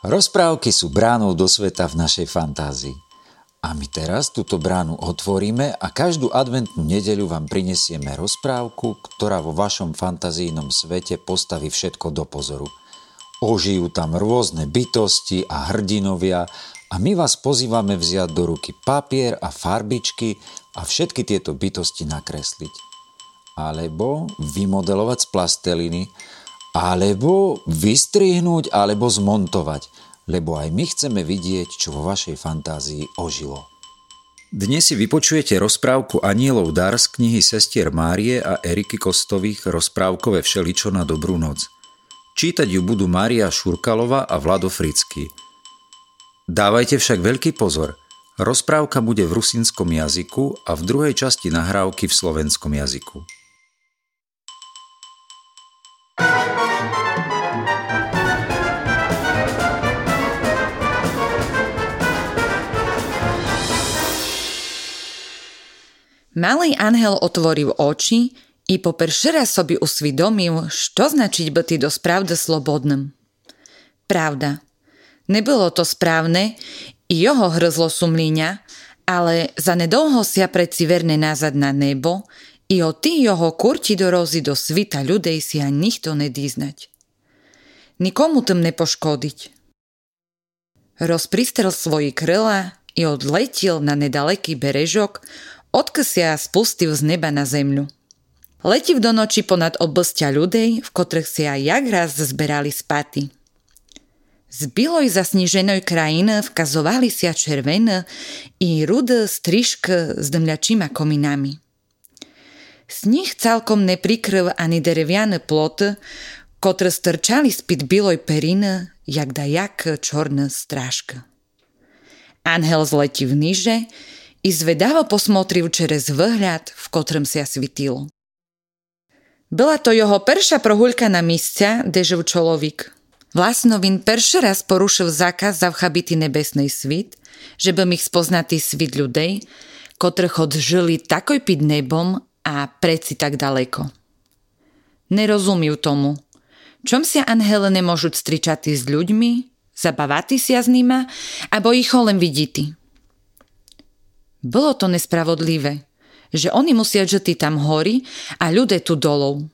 Rozprávky sú bránou do sveta v našej fantázii. A my teraz túto bránu otvoríme a každú adventnú nedeľu vám prinesieme rozprávku, ktorá vo vašom fantazijnom svete postaví všetko do pozoru. Ožijú tam rôzne bytosti a hrdinovia a my vás pozývame vziať do ruky papier a farbičky a všetky tieto bytosti nakresliť. Alebo vymodelovať z plasteliny, alebo vystrihnúť, alebo zmontovať, lebo aj my chceme vidieť, čo vo vašej fantázii ožilo. Dnes si vypočujete rozprávku Anielov dar z knihy sestier Márie a Eriky Kostových rozprávkové Všeličo na dobrú noc. Čítať ju budú Mária Šurkalova a Vlado Fricky. Dávajte však veľký pozor. Rozprávka bude v rusinskom jazyku a v druhej časti nahrávky v slovenskom jazyku. Malý anhel otvoril oči i po prvszy raz sobie uswiadomił, co znaczyć byty do sprawdy slobodnym. Prawda, nie było to sprawne i jeho hryzlo sumlenia, ale za nedolho sia preci verne nazad na nebo i o ty jeho kurti dorozy do svita ľudej si a nikto nedýznať. Nikomu tým nepoškodiť. Rozpristrel svoji kryla i odletil na nedaleký berežok, odksia spustil z neba na zemľu. Letiv do noči ponad obostia ľudej, v kotrých si aj jak raz zberali spaty. Z biloj zasniženoj krajiny vkazovali a červené i rude strižk s dmľačíma kominami. Sníh celkom neprikryl ani dereviane ploty, kotre strčali spід biloj periny, jak da jak čorná strážka. Anhel zletil niže i zvedavo posmotril čerez vhľad, v kotrem sa svitil. Byla to jeho perša prohuľka na míscia, kde žil človek. Vlastnovin perši raz porušil zákaz zavchabity nebesnej svit, že by ich spoznatý svit ľudej, kotrých odžili takoj pід nebom a preci tak daleko. Nerozumil tomu. Čom sa anhele nemôžu stričati s ľuďmi, zabavati sa s nima, abo ich len vidíti. Bolo to nespravodlivé, že oni musia žity tam hori a ľudia tu dolov.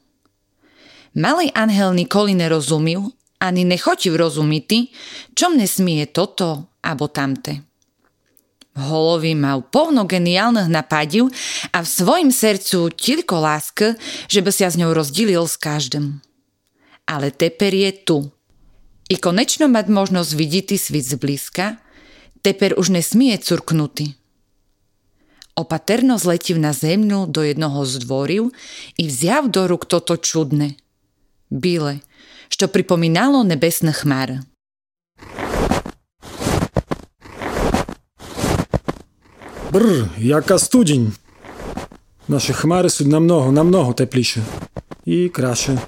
Malý anhel nikoli nerozumil, ani nechotil rozumiti, čom nesmie toto abo tamte. Holovi mal povno geniálnych napadів a v svojim sercu tilko lásk, že by sa s ňou rozdílil s každým. Ale teper je tu. I konečno mať možnosť vidieť svit zblízka, teper už nesmie curknutý. Opaterno zletiv na zemňu do jednoho z dvoriu i wziął do rúk toto čudné. Bíle, što pripomínalo nebesné chmary. Brr, jaka studień. Nasze chmary sú namnoho, namnoho teplejšie. I krajšie.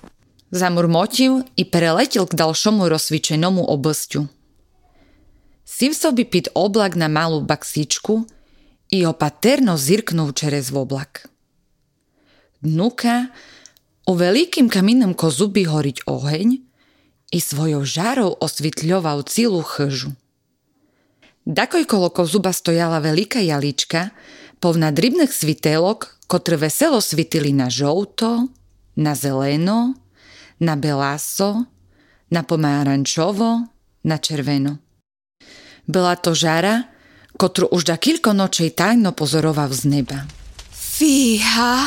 Zamurmotil i preletil k dalšomu rozsvičenomu obosťu. Siv sobi pit oblak na malú baksičku – i opaterno zirknul čerez oblak. Dnuka u velikým kaminnom kozu by horiť oheň i svojou žárou osvitľoval celú chžu. Dakoj kolo kozuba stojala veľká jalička, povna dribných svitelok, kotre veselo svitili na žouto, na zeleno, na beláso, na pomárančovo, na červeno. Byla to žara, kotru už da kilko nočej tajno pozoroval z neba. Fíha!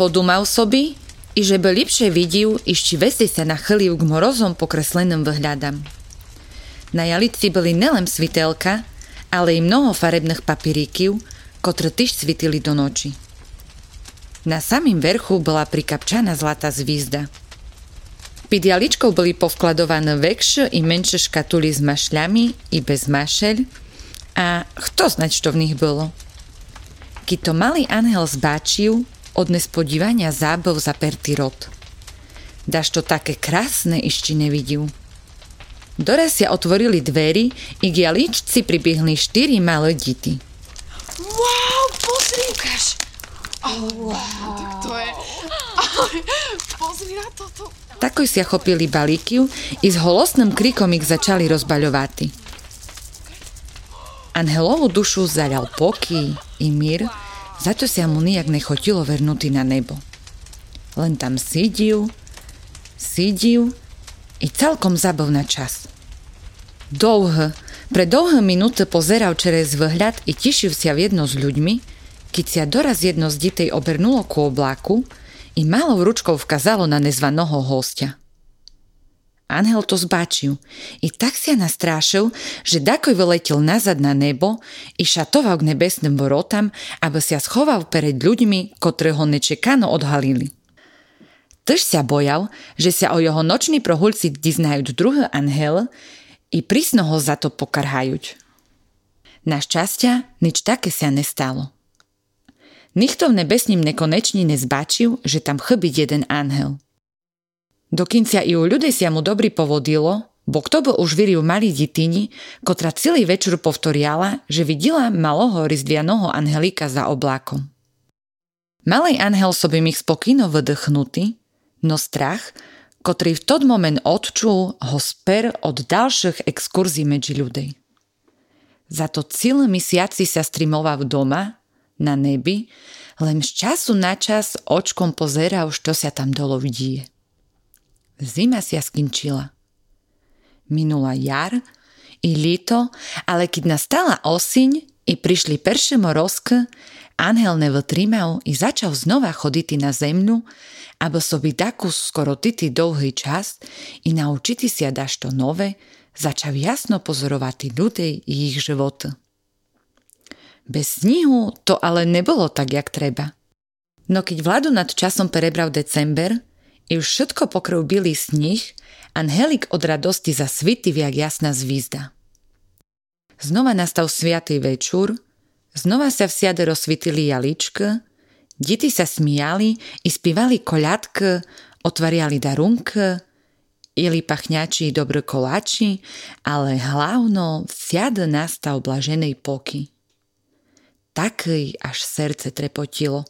Podumal sobi, i že by lepšie videl, išči vesi sa nachylil k morozom pokresleným vyhľadám. Na jalici byli nelen svitelka, ale i mnoho farebných papírikiv, kotre tyž svitili do noči. Na samým verchu bola prikapčaná zlatá zvízda. Pід jaličkou boli povkladované väčšie i menšie škatuly s mašľami i bez mašeľ, a kto znať, čo v nich bolo? Keď to malý anhel zbáčil, od nespodívania zábel zapertý rot. Daž to také krásne ešte nevidel. Doraz sa otvorili dvery i k jaličci pribiehli štyri malé dity. Wow, pozri, ukáž. Oh, wow. Tak to je... Pozri na toto. Takoj si chopili balíky i s holostným krikom ich začali rozbaľovať. Anhelovú dušu zaľal poký i mír, za to sa mu nijak nechotilo vernúty na nebo. Len tam sídil, sídil i celkom zabol na čas. Dlho, pre dlhé minúty pozeral čerez vhľad i tišil sa v jedno s ľuďmi, keď sa doraz jedno z ditej obernulo ku obláku i malou ručkou vkazalo na nezvaného hostia. Anhel to zbačil i tak sa nastrášil, že dakoj vyletil nazad na nebo i šatoval k nebesným vorotám, aby sa schoval pred ľuďmi, ktoré ho nečekano odhalili. Tž sa bojal, že sa o jeho nočný prohulci diznajú druhý anhel i prísno ho za to pokarhajú. Našťastia nič také sa nestalo. Nikto v nebesním nekonečne nezbačil, že tam chybiť jeden anhel. Dokinca i u ľudí sa mu dobrý povodilo, bo kto by už viril malý ditini, kotra celý večer povtoriala, že videla malého rizdvianoho anhelika za oblákom. Malý anhel by ich spokojno vydechnutý, no strach, ktorý v tot moment odčul, ho sper od ďalších exkurzí medzi ľudí. Za to celý mesiaci sa streamoval doma, na nebi, len z času na čas očkom pozeral, čo sa tam dolo vidie. Zima sa skončila. Minula jar i lito, ale keď nastala osiň i prišli perše morozky, Anhel nevotrímal i začal znova chodiť na zemľu, aby by takú skoro tity dlhý čas i naučiti sa dašto nové, začal jasno pozorovať ľudí i ich životy. Bez snihu to ale nebolo tak, jak treba. No keď vládu nad časom prebral december i už všetko pokryl bilý snih, Angelik od radosti zasvity jak jasná zvízda. Znova nastal sviatý večúr, znova sa v siade rozsvitili jaličky, deti sa smiali i spívali koľadky, otvariali darunky, jeli pachňači dobré koláči, ale hlavno v siade nastal blaženej poky taký až srdce trepotilo.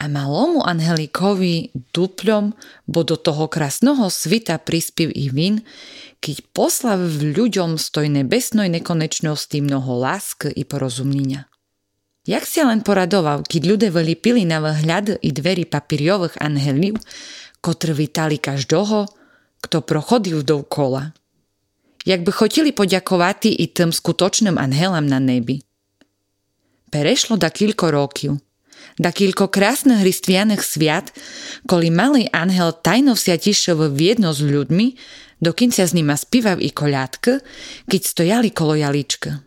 A malomu Angelikovi dupľom bo do toho krásnoho svita prispiev i vin, keď poslav v ľuďom stoj nebesnoj nekonečnosti mnoho lásky i porozumnenia. Jak si len poradoval, keď ľudia pili na vhľad i dveri papíriových anheliv, kotr vitali každoho, kto prochodil kola. Jak by chotili poďakovati i tým skutočným anhelam na nebi. Prešlo da kilko rokів. Da kilko krásnych hristianych sviat, koli malý anhel tajno vsia tišil viedno s ľuďmi, dokinca s nima spíval i koľadky, keď stojali kolo jaličky.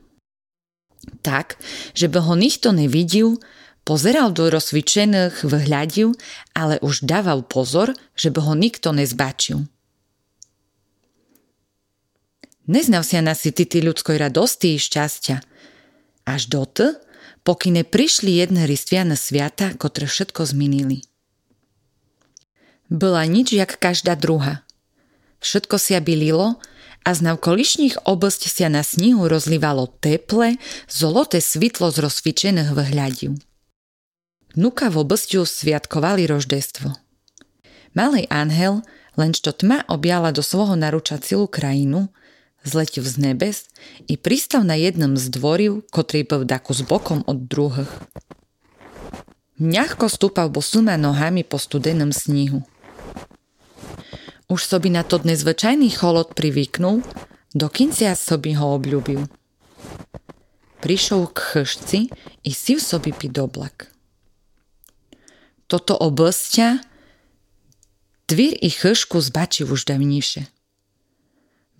Tak, že by ho nikto nevidel, pozeral do rozsvičených vhľadiv, ale už dával pozor, že by ho nikto nezbačil. Neznal sa na si ty ľudskoj radosti i šťastia. Až doty, pokyne prišli jedné ristviane sviata, ktoré všetko zminili. Bola nič jak každá druha. Všetko sa bylilo a z navkolišných oblasť sa na snihu rozlívalo teple, zoloté svitlo z rozsvičených vhľadiv. Nuka v oblasťu sviatkovali roždestvo. Malý anhel, len čo tma objala do svojho naruča celú krajinu, zletil z nebes i pristal na jednom z dvoriv, ktorý bol daku s bokom od druhých. Mňahko stúpal bosuma nohami po studenom snihu. Už sobi na to dnes zvyčajný cholod privyknul, dokincia sobi ho obľúbil. Prišiel k chržci i si v sobi piť oblak. Toto obosťa dvír i chržku zbačil už davnejšie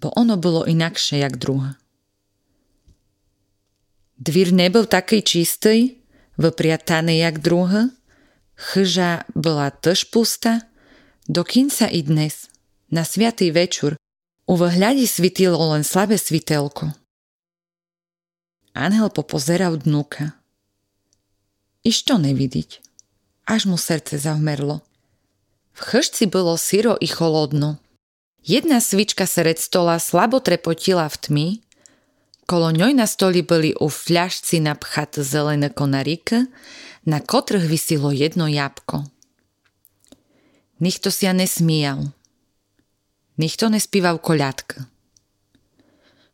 bo ono bolo inakšie jak druhé. Dvír nebol taký čistý, vypriataný jak druhé, chyža bola tež pusta, dokinca i dnes, na sviatý večer, u vhľadi svitilo len slabé svitelko. Anhel popozeral dnuka. Išto nevidiť. Až mu srdce zavmerlo. V chržci bolo syro i cholodno. Jedna svička sred stola slabo trepotila v tmi, kolo ňoj na stoli boli u fľašci napchat zelené konarík, na kotrh vysilo jedno jabko. Nikto si ja nesmíjal. nikto nespíval koľadk.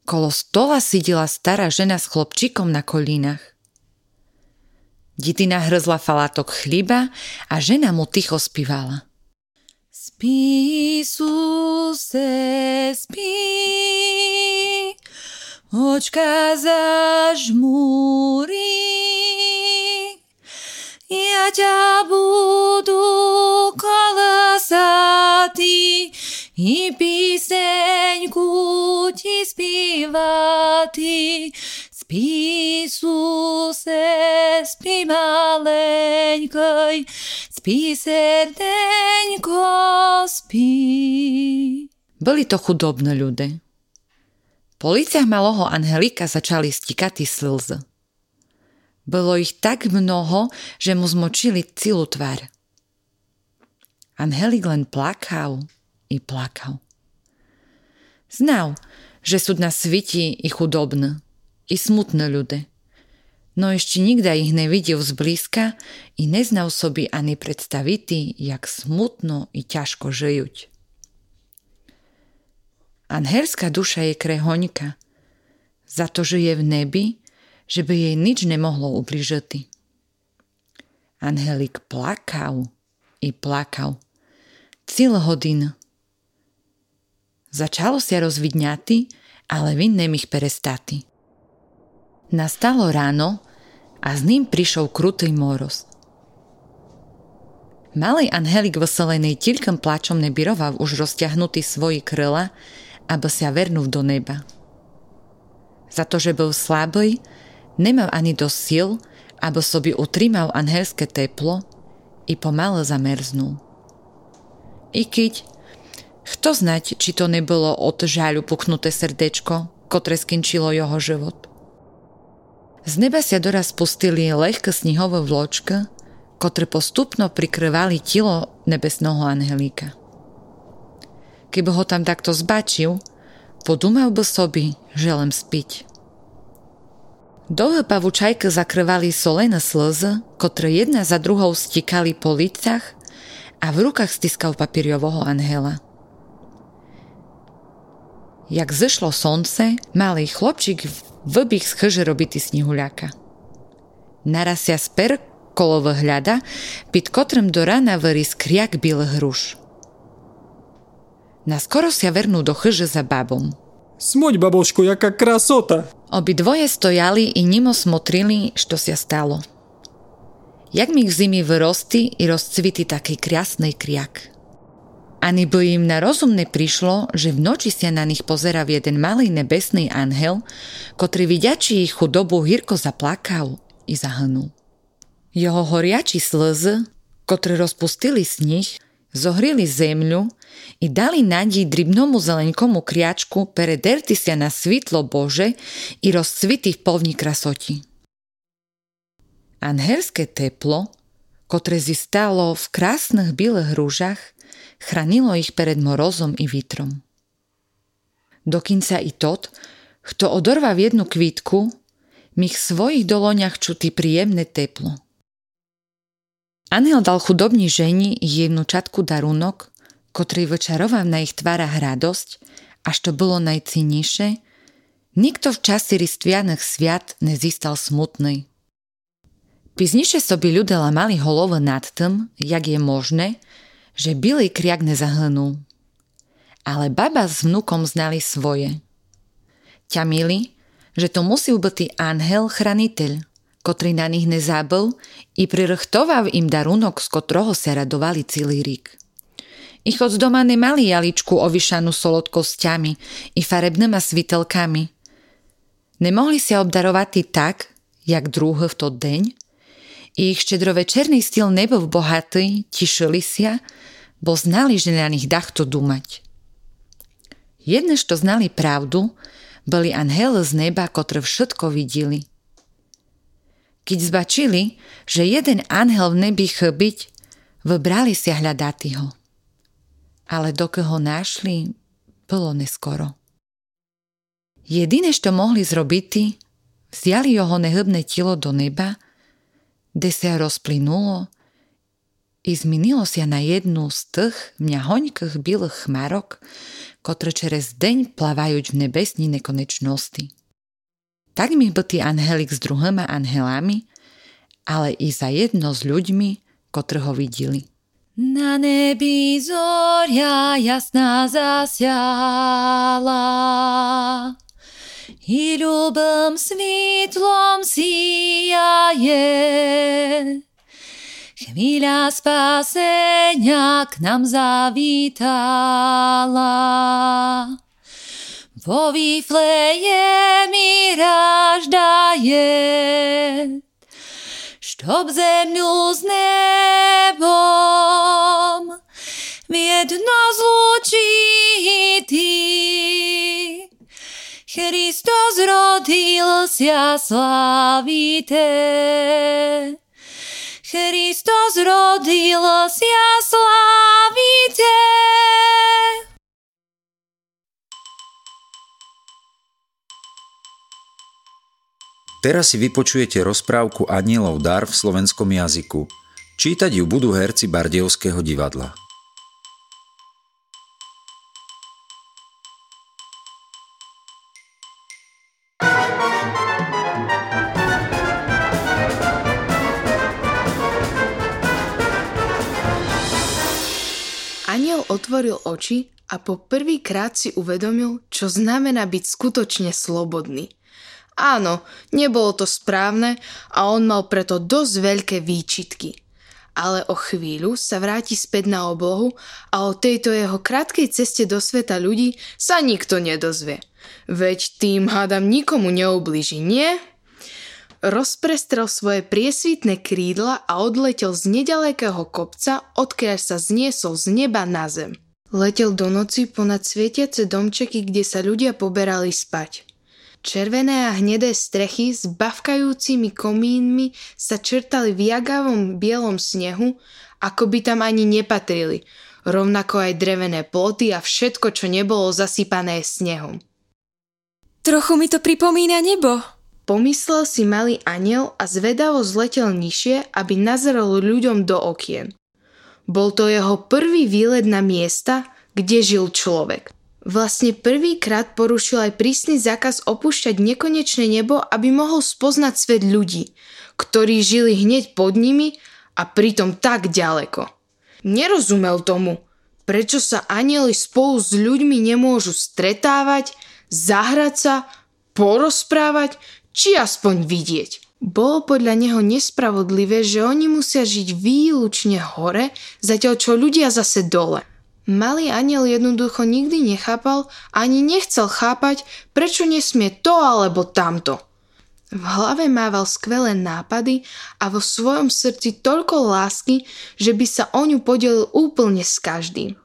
Kolo stola sidila stará žena s chlopčikom na kolínach. Ditina hrzla falátok chliba a žena mu ticho spívala. Спи, Ісусе, спи, очка зажмури, я тя буду колосати і пісеньку ті співати. Спи, Ісусе, спи, маленький, spí serdeňko, spí. Boli to chudobné ľudia. Po liciach malého Angelika začali stikať slzy. Bolo ich tak mnoho, že mu zmočili celú tvár. Angelik len plakal i plakal. Znal, že sú na sviti i chudobné, i smutné ľudia. No ešte nikda ich nevidel zblízka i neznal sobi ani predstaviti, jak smutno i ťažko žijuť. Anhelská duša je krehoňka. Za to žije v nebi že by jej nič nemohlo ubližiť. Angelik plakal i plakal. Cíl hodin. Začalo sa rozvidňaty, ale vin nemých perestati. Nastalo ráno a s ním prišiel krutý moroz. Malý Angelik vyselený tilkom plačom nebiroval už rozťahnutý svoji krila, aby sa vernúv do neba. Za to, že bol slabý, Nemal ani dosť sil, aby sobie utrimal anhelské teplo i pomale zamerznul. I keď, kto znať, či to nebolo od žaľu puknuté srdečko, ktoré skončilo jeho život. Z neba sa doraz spustili lehké snihové vločka, ktoré postupno prikrývali telo nebesného angelíka. Keby ho tam takto zbačil, podúmal by sobi, že len spiť. Dlhé pavučajky zakrvali solené slzy, ktoré jedna za druhou stikali po licach a v rukách stiskal papíriového anhela. Jak zešlo slnce, malý chlopčík vybih z chyže robity snihuľaka. Naraz sa sper kolovo hľada, pід котрим do rana veri skriak білих груш. Наскоро ся верну до хижи за бабом – Smuď, baboško, jaká krasota! Obidvoje stojali i nimo smotrili, što sa stalo. Jak mi v zimi vyrosti i rozcviti taký krásny kriak. Ani by im na rozumne prišlo, že v noči sa na nich pozera jeden malý nebesný anhel, ktorý vidiači ich chudobu hirko zaplakal i zahnul. Jeho horiači slzy, ktoré rozpustili snih, zohrili zemľu i dali nádej dribnomu zelenkomu kriačku perederti sa na svitlo Bože i rozcviti v povni krasoti. Anherské teplo, ktoré zistalo v krásnych bielých rúžach, chránilo ich pred morozom i vitrom. Dokinca i tot, kto odorva v jednu kvítku, mi v svojich doloňach čutí príjemné teplo – Aniel dal chudobní ženi čatku darunok, ktorý vyčaroval na ich tvárach radosť, až to bolo najcinnejšie, nikto v časi ristvianych sviat nezistal smutný. Pizniše soby ľudela mali holovo nad tým, jak je možné, že bilý kriak nezahnul. Ale baba s vnukom znali svoje. Ťamili, že to musí byť anhel chraniteľ, ktorý na nich nezabol i prirchtoval im darunok, z kotroho sa radovali celý rík. Ich od doma nemali jaličku ovyšanú solodkosťami i farebnými svitelkami. Nemohli sa obdarovať tak, jak druhý v to deň, ich štedrovečerný styl nebol bohatý, tišili sa, bo znali, že na nich dachto dumať. Jedne, čo znali pravdu, boli anhele z neba, ktoré všetko videli – keď zbačili, že jeden anhel v nebi chce byť, vybrali si hľadať ho. Ale dokiaľ ho našli, bolo neskoro. Jediné, čo mohli zrobiť, vzali jeho nehybné telo do neba, kde sa rozplynulo i zmenilo sa na jednu z tých mňahoňkých bielých chmarok, ktoré čerez deň plavajú v nebesní nekonečnosti. Tak mi byl tí anhelik s druhými anhelami, ale i za jedno s ľuďmi, ktorí ho videli. Na nebi zoria jasná zasiala i ľubom svitlom sijaje. Chvíľa spasenia k nám zavítala. Vo výfleje mi raždaje, štob zemňu s nebom v jedno zlučí ty. Hristos rodil sa slavite. Hristos rodil sa slavite. Teraz si vypočujete rozprávku Anielov dar v slovenskom jazyku. Čítať ju budú herci Bardievského divadla. Oči a po prvýkrát si uvedomil, čo znamená byť skutočne slobodný. Áno, nebolo to správne a on mal preto dosť veľké výčitky. Ale o chvíľu sa vráti späť na oblohu a o tejto jeho krátkej ceste do sveta ľudí sa nikto nedozvie. Veď tým hádam nikomu neublíži, nie? rozprestrel svoje priesvitné krídla a odletel z nedalekého kopca, odkiaľ sa zniesol z neba na zem. Letel do noci ponad svietiace domčeky, kde sa ľudia poberali spať. Červené a hnedé strechy s bavkajúcimi komínmi sa črtali v jagavom bielom snehu, ako by tam ani nepatrili, rovnako aj drevené ploty a všetko, čo nebolo zasypané snehom. Trochu mi to pripomína nebo, Pomyslel si malý aniel a zvedavo zletel nižšie, aby nazrel ľuďom do okien. Bol to jeho prvý výlet na miesta, kde žil človek. Vlastne prvýkrát porušil aj prísny zákaz opúšťať nekonečné nebo, aby mohol spoznať svet ľudí, ktorí žili hneď pod nimi a pritom tak ďaleko. Nerozumel tomu, prečo sa anieli spolu s ľuďmi nemôžu stretávať, zahrať sa, porozprávať, či aspoň vidieť. Bolo podľa neho nespravodlivé, že oni musia žiť výlučne hore, zatiaľ čo ľudia zase dole. Malý aniel jednoducho nikdy nechápal ani nechcel chápať, prečo nesmie to alebo tamto. V hlave mával skvelé nápady a vo svojom srdci toľko lásky, že by sa o ňu podelil úplne s každým.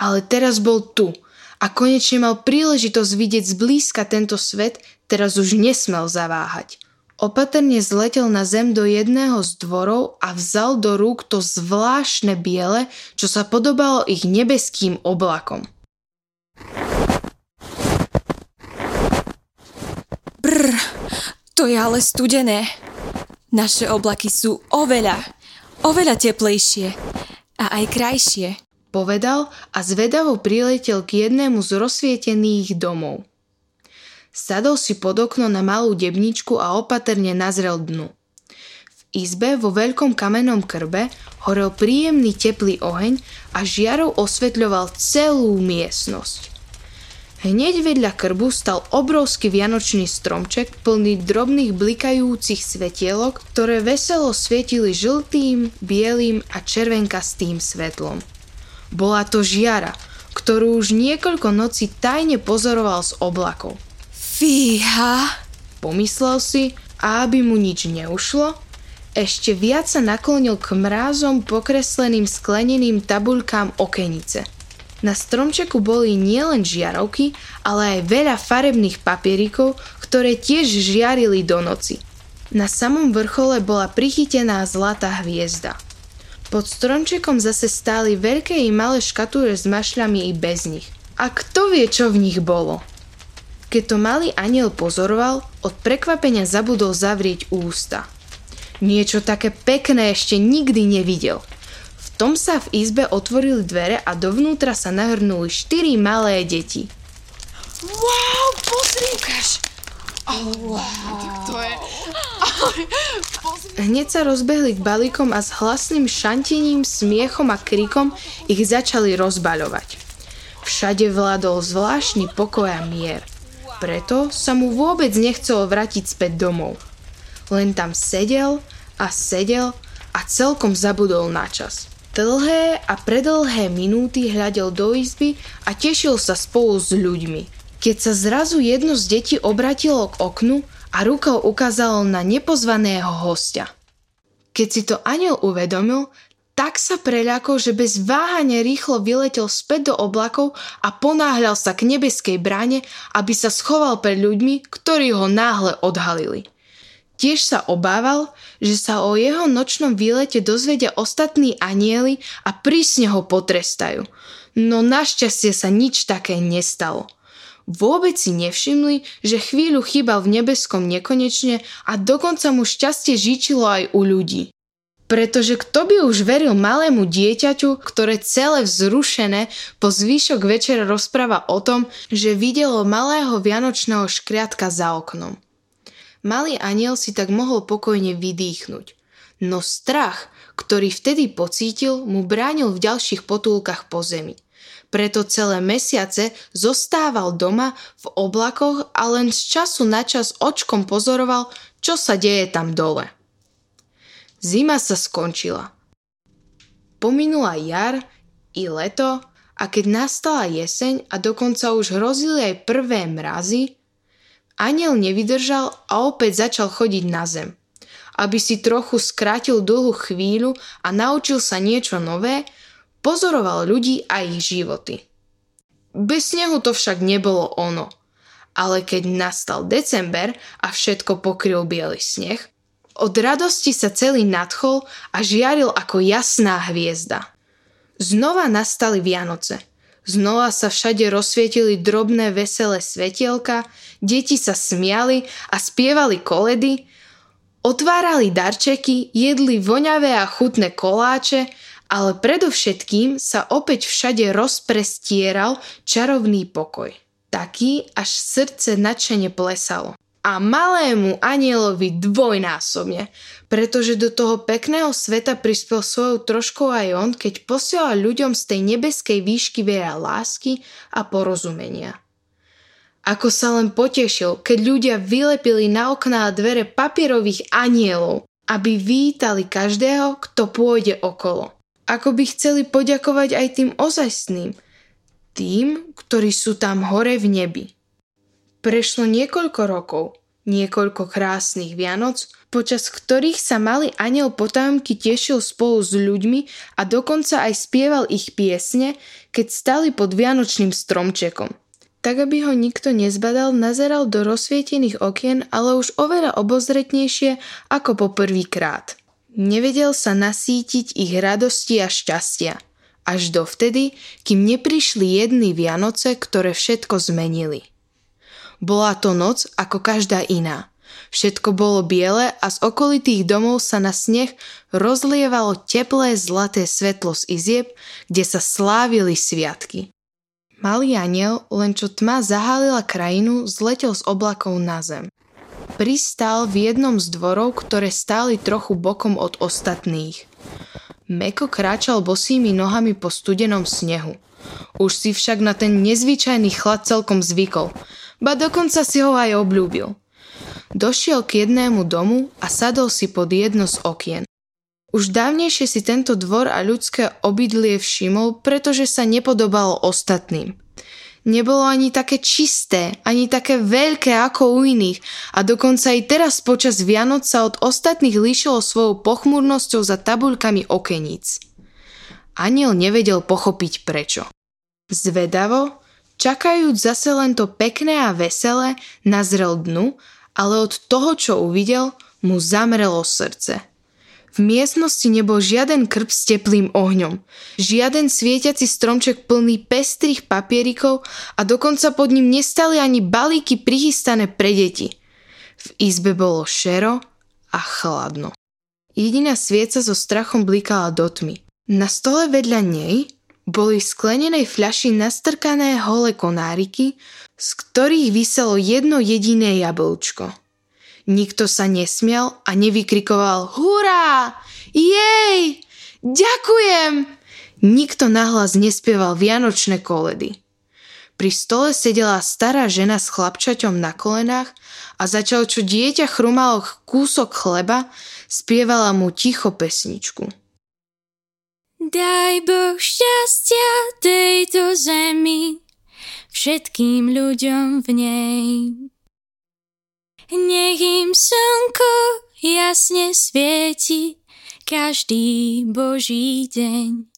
Ale teraz bol tu a konečne mal príležitosť vidieť zblízka tento svet, teraz už nesmel zaváhať. Opatrne zletel na zem do jedného z dvorov a vzal do rúk to zvláštne biele, čo sa podobalo ich nebeským oblakom. Brr, to je ale studené. Naše oblaky sú oveľa, oveľa teplejšie a aj krajšie. Povedal a zvedavo priletel k jednému z rozsvietených domov. Sadol si pod okno na malú debničku a opatrne nazrel dnu. V izbe vo veľkom kamennom krbe horel príjemný teplý oheň a žiarov osvetľoval celú miestnosť. Hneď vedľa krbu stal obrovský vianočný stromček plný drobných blikajúcich svetielok, ktoré veselo svietili žltým, bielým a červenkastým svetlom. Bola to žiara, ktorú už niekoľko nocí tajne pozoroval z oblakov – Fíha! Pomyslel si a aby mu nič neušlo, ešte viac sa naklonil k mrázom pokresleným skleneným tabuľkám okenice. Na stromčeku boli nielen žiarovky, ale aj veľa farebných papierikov, ktoré tiež žiarili do noci. Na samom vrchole bola prichytená zlatá hviezda. Pod stromčekom zase stáli veľké i malé škatúre s mašľami i bez nich. A kto vie, čo v nich bolo? Keď to malý aniel pozoroval, od prekvapenia zabudol zavrieť ústa. Niečo také pekné ešte nikdy nevidel. V tom sa v izbe otvorili dvere a dovnútra sa nahrnuli štyri malé deti. Wow, pozri! Ukáž. Hneď sa rozbehli k balíkom a s hlasným šantením, smiechom a krikom ich začali rozbaľovať. Všade vládol zvláštny pokoj a mier. Preto sa mu vôbec nechcelo vrátiť späť domov. Len tam sedel a sedel a celkom zabudol na čas. Dlhé a predlhé minúty hľadel do izby a tešil sa spolu s ľuďmi. Keď sa zrazu jedno z detí obratilo k oknu a rukou ukázalo na nepozvaného hostia. Keď si to aniel uvedomil, tak sa preľakol, že bez váhania rýchlo vyletel späť do oblakov a ponáhľal sa k nebeskej bráne, aby sa schoval pred ľuďmi, ktorí ho náhle odhalili. Tiež sa obával, že sa o jeho nočnom výlete dozvedia ostatní anieli a prísne ho potrestajú. No našťastie sa nič také nestalo. Vôbec si nevšimli, že chvíľu chýbal v nebeskom nekonečne a dokonca mu šťastie žičilo aj u ľudí. Pretože kto by už veril malému dieťaťu, ktoré celé vzrušené po zvyšok večera rozpráva o tom, že videlo malého vianočného škriatka za oknom. Malý aniel si tak mohol pokojne vydýchnuť. No strach, ktorý vtedy pocítil, mu bránil v ďalších potulkách po zemi. Preto celé mesiace zostával doma v oblakoch a len z času na čas očkom pozoroval, čo sa deje tam dole. Zima sa skončila. Pominula jar i leto a keď nastala jeseň a dokonca už hrozili aj prvé mrazy, aniel nevydržal a opäť začal chodiť na zem. Aby si trochu skrátil dlhú chvíľu a naučil sa niečo nové, pozoroval ľudí a ich životy. Bez snehu to však nebolo ono. Ale keď nastal december a všetko pokryl biely sneh, od radosti sa celý nadchol a žiaril ako jasná hviezda. Znova nastali Vianoce. Znova sa všade rozsvietili drobné veselé svetielka, deti sa smiali a spievali koledy, otvárali darčeky, jedli voňavé a chutné koláče, ale predovšetkým sa opäť všade rozprestieral čarovný pokoj. Taký, až srdce nadšene plesalo a malému anielovi dvojnásobne, pretože do toho pekného sveta prispel svojou troškou aj on, keď posielal ľuďom z tej nebeskej výšky veľa lásky a porozumenia. Ako sa len potešil, keď ľudia vylepili na okná a dvere papierových anielov, aby vítali každého, kto pôjde okolo. Ako by chceli poďakovať aj tým ozajstným, tým, ktorí sú tam hore v nebi. Prešlo niekoľko rokov, niekoľko krásnych Vianoc, počas ktorých sa malý aniel potajomky tešil spolu s ľuďmi a dokonca aj spieval ich piesne, keď stali pod vianočným stromčekom. Tak, aby ho nikto nezbadal, nazeral do rozsvietených okien, ale už oveľa obozretnejšie ako po prvýkrát. Nevedel sa nasítiť ich radosti a šťastia. Až dovtedy, kým neprišli jedny Vianoce, ktoré všetko zmenili. Bola to noc ako každá iná. Všetko bolo biele a z okolitých domov sa na sneh rozlievalo teplé zlaté svetlo z izieb, kde sa slávili sviatky. Malý aniel, len čo tma zahálila krajinu, zletel z oblakov na zem. Pristal v jednom z dvorov, ktoré stáli trochu bokom od ostatných. Meko kráčal bosými nohami po studenom snehu. Už si však na ten nezvyčajný chlad celkom zvykol – ba dokonca si ho aj obľúbil. Došiel k jednému domu a sadol si pod jedno z okien. Už dávnejšie si tento dvor a ľudské obydlie všimol, pretože sa nepodobalo ostatným. Nebolo ani také čisté, ani také veľké ako u iných a dokonca aj teraz počas Vianoc sa od ostatných líšilo svojou pochmurnosťou za tabuľkami okeníc. Aniel nevedel pochopiť prečo. Zvedavo Čakajúc zase len to pekné a veselé, nazrel dnu, ale od toho, čo uvidel, mu zamrelo srdce. V miestnosti nebol žiaden krb s teplým ohňom, žiaden svietiaci stromček plný pestrých papierikov a dokonca pod ním nestali ani balíky prichystané pre deti. V izbe bolo šero a chladno. Jediná svieca so strachom blikala do tmy. Na stole vedľa nej boli v sklenenej fľaši nastrkané holé konáriky, z ktorých vyselo jedno jediné jablčko. Nikto sa nesmial a nevykrikoval Hurá! Jej! Ďakujem! Nikto nahlas nespieval vianočné koledy. Pri stole sedela stará žena s chlapčaťom na kolenách a začal, čo dieťa chrumalo kúsok chleba, spievala mu ticho pesničku. Daj Boh šťastia tejto zemi, všetkým ľuďom v nej. Nech im slnko jasne svieti každý Boží deň.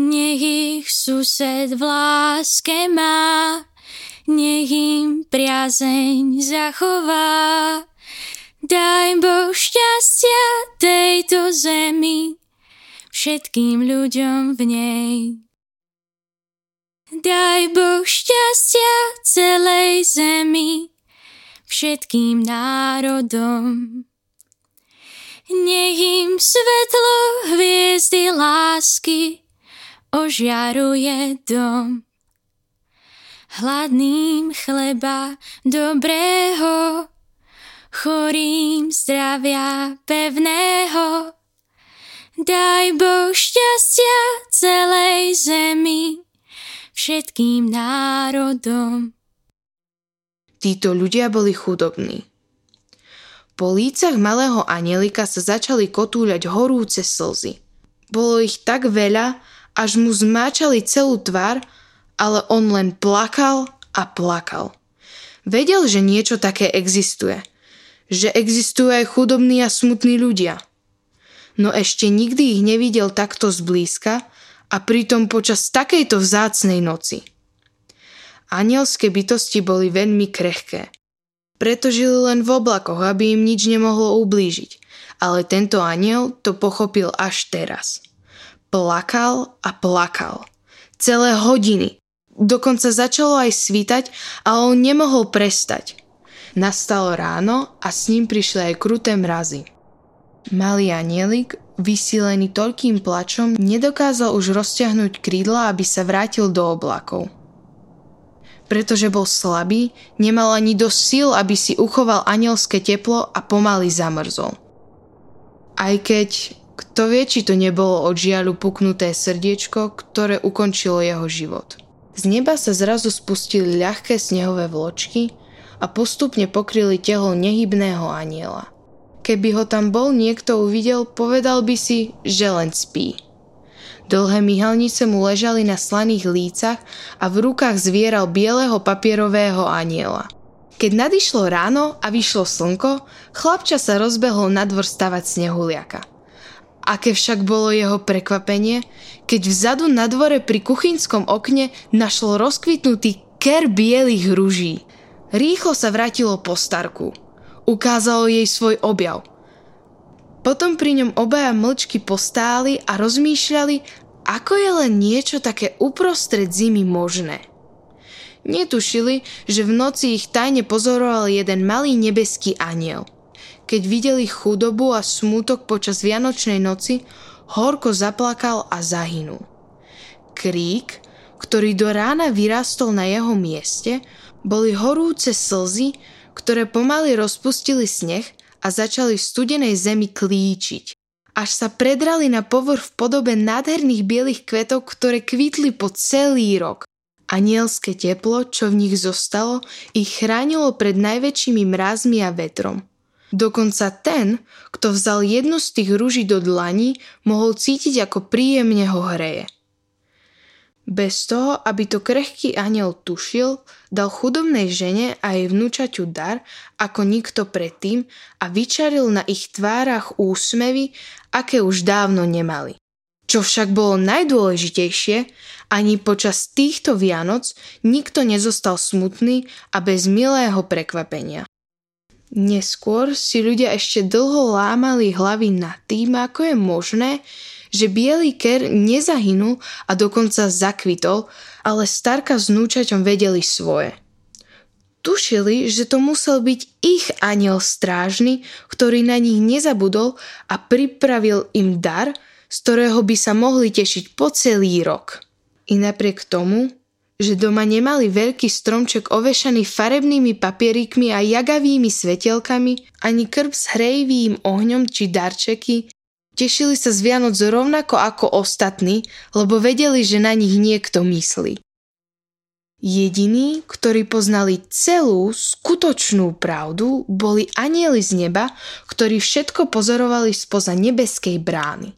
Nech ich sused v láske má, nech im priazeň zachová. Daj Boh šťastia tejto zemi, všetkým ľuďom v nej. Daj Boh šťastia celej zemi, všetkým národom. Nech im svetlo hviezdy lásky ožiaruje dom. Hladným chleba dobrého, chorým zdravia pevného, Daj Boh šťastia celej zemi, všetkým národom. Títo ľudia boli chudobní. Po lícach malého anielika sa začali kotúľať horúce slzy. Bolo ich tak veľa, až mu zmáčali celú tvár, ale on len plakal a plakal. Vedel, že niečo také existuje. Že existujú aj chudobní a smutní ľudia – no ešte nikdy ich nevidel takto zblízka a pritom počas takejto vzácnej noci. Anielské bytosti boli veľmi krehké. Preto žili len v oblakoch, aby im nič nemohlo ublížiť. Ale tento aniel to pochopil až teraz. Plakal a plakal. Celé hodiny. Dokonca začalo aj svítať, ale on nemohol prestať. Nastalo ráno a s ním prišli aj kruté mrazy. Malý anielik, vysílený toľkým plačom, nedokázal už rozťahnuť krídla, aby sa vrátil do oblakov. Pretože bol slabý, nemal ani dosť síl, aby si uchoval anielské teplo a pomaly zamrzol. Aj keď, kto vie, či to nebolo od žiaľu puknuté srdiečko, ktoré ukončilo jeho život. Z neba sa zrazu spustili ľahké snehové vločky a postupne pokryli telo nehybného aniela – Keby ho tam bol niekto uvidel, povedal by si, že len spí. Dlhé myhalnice mu ležali na slaných lícach a v rukách zvieral bieleho papierového aniela. Keď nadišlo ráno a vyšlo slnko, chlapča sa rozbehol na dvor stavať snehuliaka. Aké však bolo jeho prekvapenie, keď vzadu na dvore pri kuchynskom okne našlo rozkvitnutý ker bielých ruží. Rýchlo sa vrátilo po starku – ukázalo jej svoj objav. Potom pri ňom obaja mlčky postáli a rozmýšľali, ako je len niečo také uprostred zimy možné. Netušili, že v noci ich tajne pozoroval jeden malý nebeský aniel. Keď videli chudobu a smútok počas Vianočnej noci, horko zaplakal a zahynul. Krík, ktorý do rána vyrastol na jeho mieste, boli horúce slzy, ktoré pomaly rozpustili sneh a začali v studenej zemi klíčiť. Až sa predrali na povrch v podobe nádherných bielých kvetov, ktoré kvitli po celý rok. Anielské teplo, čo v nich zostalo, ich chránilo pred najväčšími mrazmi a vetrom. Dokonca ten, kto vzal jednu z tých rúží do dlaní, mohol cítiť, ako príjemne ho hreje. Bez toho, aby to krehký aniel tušil, dal chudobnej žene a jej vnúčaťu dar ako nikto predtým a vyčaril na ich tvárach úsmevy, aké už dávno nemali. Čo však bolo najdôležitejšie, ani počas týchto Vianoc nikto nezostal smutný a bez milého prekvapenia. Neskôr si ľudia ešte dlho lámali hlavy nad tým, ako je možné, že biely ker nezahynul a dokonca zakvitol, ale starka s núčaťom vedeli svoje. Tušili, že to musel byť ich aniel strážny, ktorý na nich nezabudol a pripravil im dar, z ktorého by sa mohli tešiť po celý rok. I napriek tomu, že doma nemali veľký stromček ovešaný farebnými papierikmi a jagavými svetelkami, ani krb s hrejivým ohňom či darčeky, tešili sa z Vianoc rovnako ako ostatní, lebo vedeli, že na nich niekto myslí. Jediní, ktorí poznali celú skutočnú pravdu, boli anieli z neba, ktorí všetko pozorovali spoza nebeskej brány.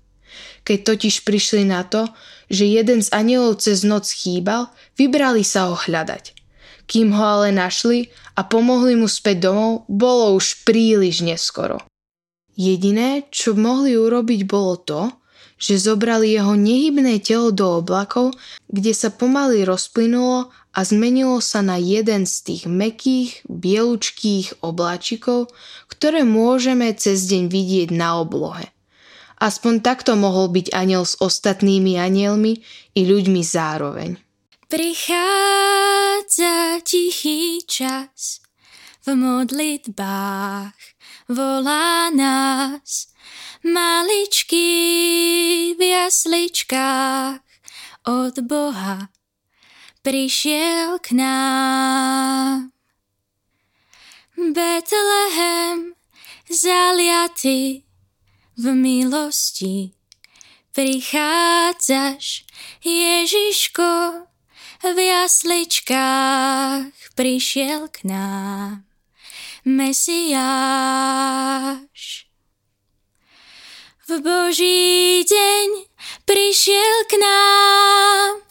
Keď totiž prišli na to, že jeden z anielov cez noc chýbal, vybrali sa ho hľadať. Kým ho ale našli a pomohli mu späť domov, bolo už príliš neskoro. Jediné, čo mohli urobiť, bolo to, že zobrali jeho nehybné telo do oblakov, kde sa pomaly rozplynulo a zmenilo sa na jeden z tých mekých, bielučkých obláčikov, ktoré môžeme cez deň vidieť na oblohe. Aspoň takto mohol byť aniel s ostatnými anielmi i ľuďmi zároveň. Prichádza tichý čas, v modlitbách volá nás, maličky v jasličkách od Boha prišiel k nám. Betlehem zaliaty v milosti prichádzaš, Ježiško, v jasličkách prišiel k nám. Mesiáš. V Boží deň prišiel k nám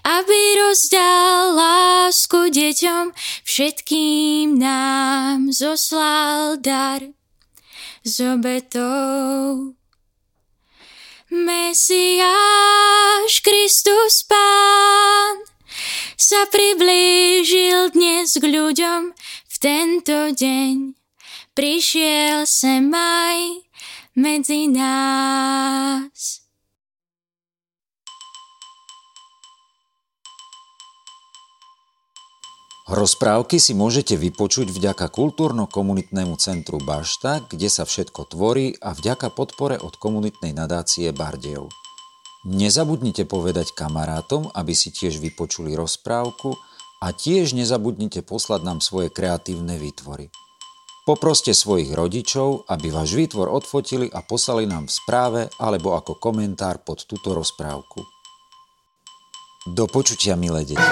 aby rozdal lásku deťom, všetkým nám zoslal dar z obetou. Mesiáš Kristus Pán sa priblížil dnes k ľuďom tento deň. Prišiel sem aj medzi nás. Rozprávky si môžete vypočuť vďaka kultúrno-komunitnému centru Bašta, kde sa všetko tvorí a vďaka podpore od komunitnej nadácie Bardejov. Nezabudnite povedať kamarátom, aby si tiež vypočuli rozprávku a tiež nezabudnite poslať nám svoje kreatívne výtvory. Poproste svojich rodičov, aby váš výtvor odfotili a poslali nám v správe alebo ako komentár pod túto rozprávku. Do počutia, milé deti.